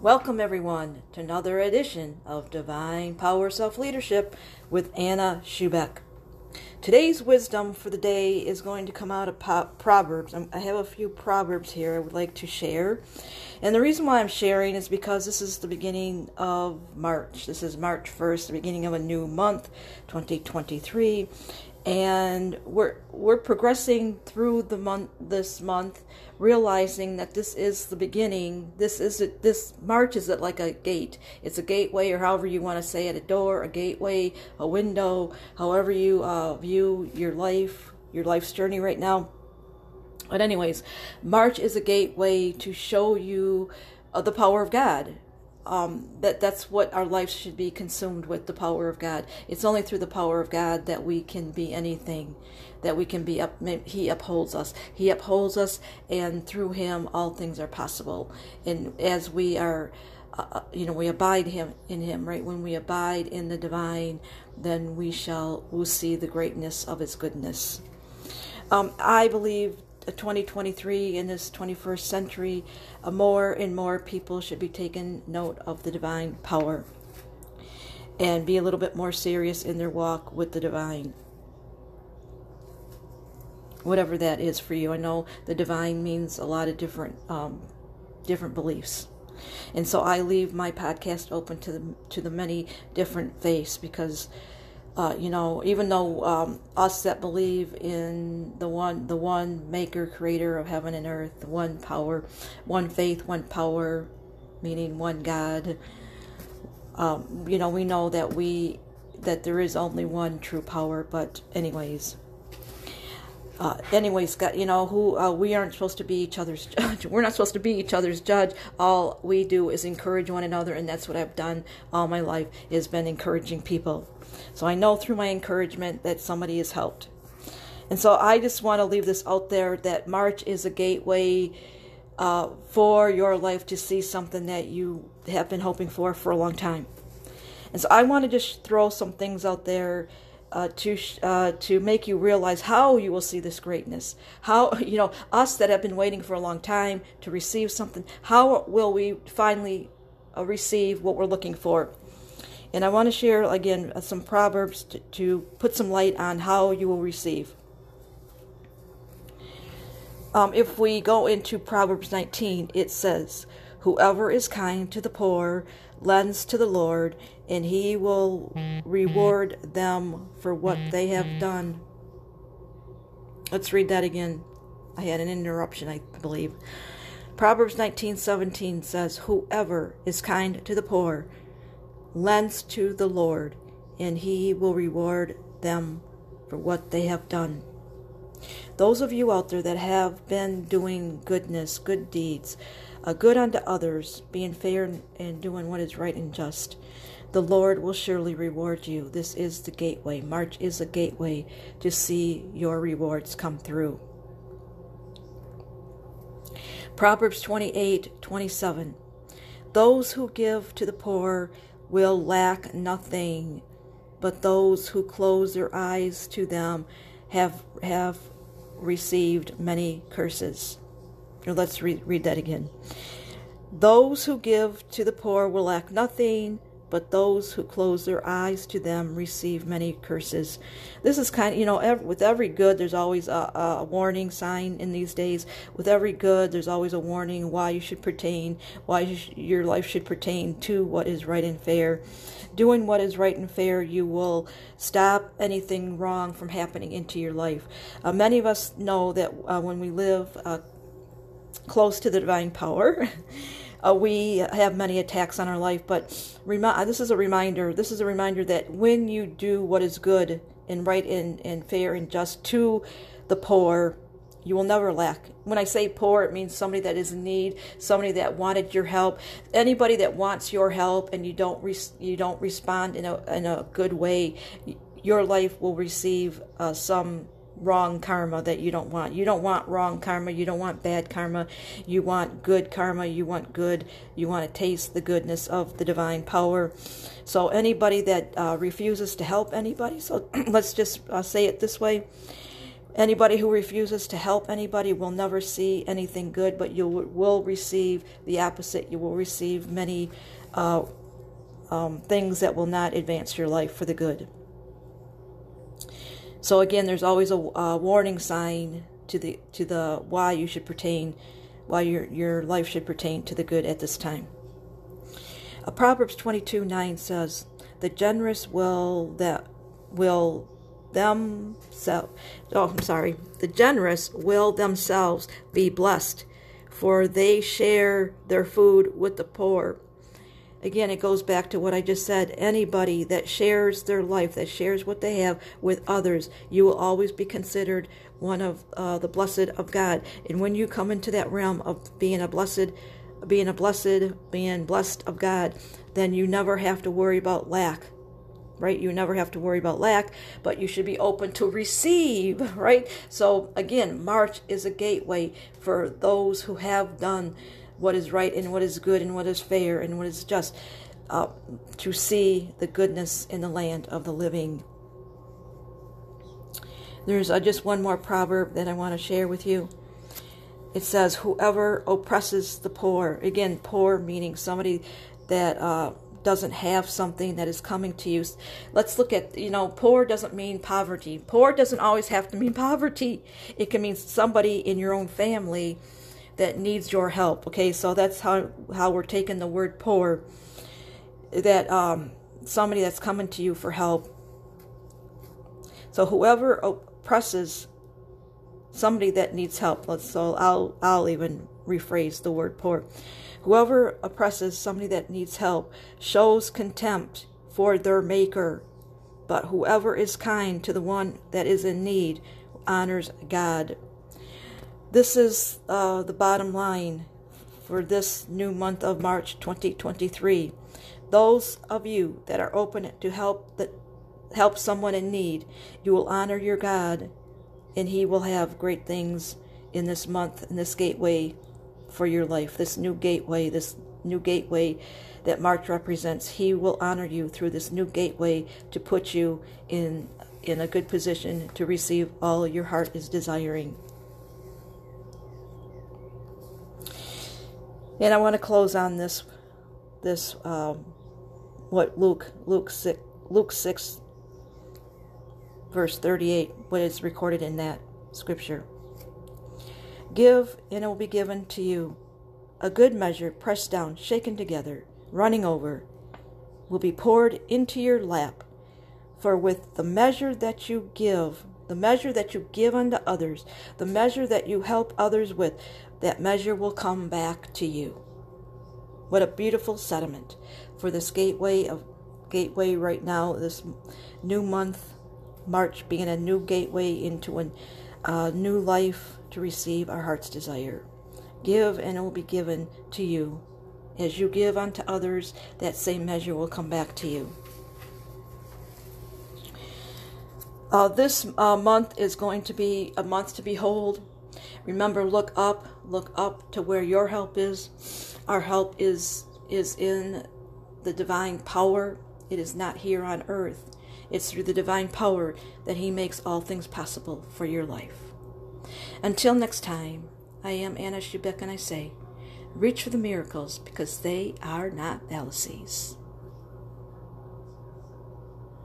Welcome, everyone, to another edition of Divine Power Self Leadership with Anna Schubeck. Today's wisdom for the day is going to come out of Proverbs. Um, I have a few Proverbs here I would like to share. And the reason why I'm sharing is because this is the beginning of March. This is March 1st, the beginning of a new month, 2023 and we're we're progressing through the month this month realizing that this is the beginning. This is it this march is it like a gate. It's a gateway or however you want to say it a door a gateway a window however you uh, view your life your life's journey right now. But anyways march is a gateway to show you uh, the power of god um, that that's what our life should be consumed with the power of God. It's only through the power of God that we can be anything, that we can be up. He upholds us. He upholds us, and through Him all things are possible. And as we are, uh, uh you know, we abide Him in Him. Right when we abide in the divine, then we shall will see the greatness of His goodness. Um, I believe 2023 in this 21st century, more and more people should be taking note of the divine power and be a little bit more serious in their walk with the divine. Whatever that is for you, I know the divine means a lot of different um, different beliefs, and so I leave my podcast open to the to the many different faiths because uh, you know, even though um, us that believe in the one, the one Maker, Creator of heaven and earth, one power, one faith, one power, meaning one God. Um, you know, we know that we that there is only one true power. But anyways, uh, anyways, God, you know, who uh, we aren't supposed to be each other's judge. We're not supposed to be each other's judge. All we do is encourage one another, and that's what I've done all my life. Is been encouraging people. So I know through my encouragement that somebody is helped. And so I just want to leave this out there that March is a gateway uh, for your life to see something that you have been hoping for for a long time. And so I want to just throw some things out there uh, to uh, to make you realize how you will see this greatness. How you know us that have been waiting for a long time to receive something. How will we finally uh, receive what we're looking for? And I want to share again uh, some proverbs to, to put some light on how you will receive. Um, if we go into Proverbs 19, it says, Whoever is kind to the poor lends to the Lord, and he will reward them for what they have done. Let's read that again. I had an interruption, I believe. Proverbs 19:17 says, "Whoever is kind to the poor lends to the Lord, and he will reward them for what they have done. Those of you out there that have been doing goodness, good deeds, uh, good unto others, being fair and doing what is right and just, the Lord will surely reward you. This is the gateway. March is a gateway to see your rewards come through. Proverbs 28 27. Those who give to the poor will lack nothing, but those who close their eyes to them have have received many curses. Let's read, read that again. Those who give to the poor will lack nothing, but those who close their eyes to them receive many curses. This is kind of, you know, every, with every good, there's always a, a, warning sign in these days. With every good, there's always a warning why you should pertain, why you sh- your life should pertain to what is right and fair. Doing what is right and fair, you will stop anything wrong from happening into your life. Uh, many of us know that uh, when we live uh, close to the divine power, Uh, we have many attacks on our life, but remi- uh, this is a reminder. This is a reminder that when you do what is good and right and, and fair and just to the poor, you will never lack. When I say poor, it means somebody that is in need, somebody that wanted your help, anybody that wants your help, and you don't re- you don't respond in a in a good way. Your life will receive uh, some wrong karma that you don't want. You don't want wrong karma. You don't want bad karma. You want good karma. You want good. You want to taste the goodness of the divine power. So, anybody that uh, refuses to help anybody, so let's just uh, say it this way Anybody who refuses to help anybody will never see anything good, but you will receive the opposite. You will receive many uh, um, things that will not advance your life for the good. So again, there's always a, a warning sign to the to the why you should pertain, why your your life should pertain to the good at this time. Uh, Proverbs 22 9 says, "The generous will that will themselves, oh, I'm sorry, the generous will themselves be blessed, for they share their food with the poor. Again, it goes back to what I just said. Anybody that shares their life, that shares what they have with others, you will always be considered one of uh, the blessed of God. And when you come into that realm of being a blessed, being a blessed, being blessed of God, then you never have to worry about lack right? You never have to worry about lack, but you should be open to receive, right? So again, March is a gateway for those who have done what is right and what is good and what is fair and what is just uh, to see the goodness in the land of the living. There's uh, just one more proverb that I want to share with you. It says, Whoever oppresses the poor, again, poor meaning somebody that uh, doesn't have something that is coming to you. Let's look at, you know, poor doesn't mean poverty. Poor doesn't always have to mean poverty. It can mean somebody in your own family that needs your help. Okay, so that's how how we're taking the word poor. That um, somebody that's coming to you for help. So whoever oppresses somebody that needs help. Let's so I'll I'll even rephrase the word poor. Whoever oppresses somebody that needs help shows contempt for their maker, but whoever is kind to the one that is in need honors God. This is uh, the bottom line for this new month of March 2023. Those of you that are open to help that help someone in need, you will honor your God, and He will have great things in this month in this gateway for your life, this new gateway, this new gateway that March represents. He will honor you through this new gateway to put you in in a good position to receive all your heart is desiring. And I want to close on this this um, what Luke Luke six Luke six verse thirty eight what is recorded in that scripture. Give, and it will be given to you. A good measure, pressed down, shaken together, running over, will be poured into your lap. For with the measure that you give, the measure that you give unto others, the measure that you help others with, that measure will come back to you. What a beautiful sentiment for this gateway of gateway right now, this new month, March being a new gateway into a uh, new life, to receive our heart's desire. Give, and it will be given to you. As you give unto others, that same measure will come back to you. Uh, this uh, month is going to be a month to behold. Remember, look up, look up to where your help is. Our help is is in the divine power. It is not here on earth. It's through the divine power that He makes all things possible for your life. Until next time, I am Anna Shubek and I say, reach for the miracles because they are not fallacies.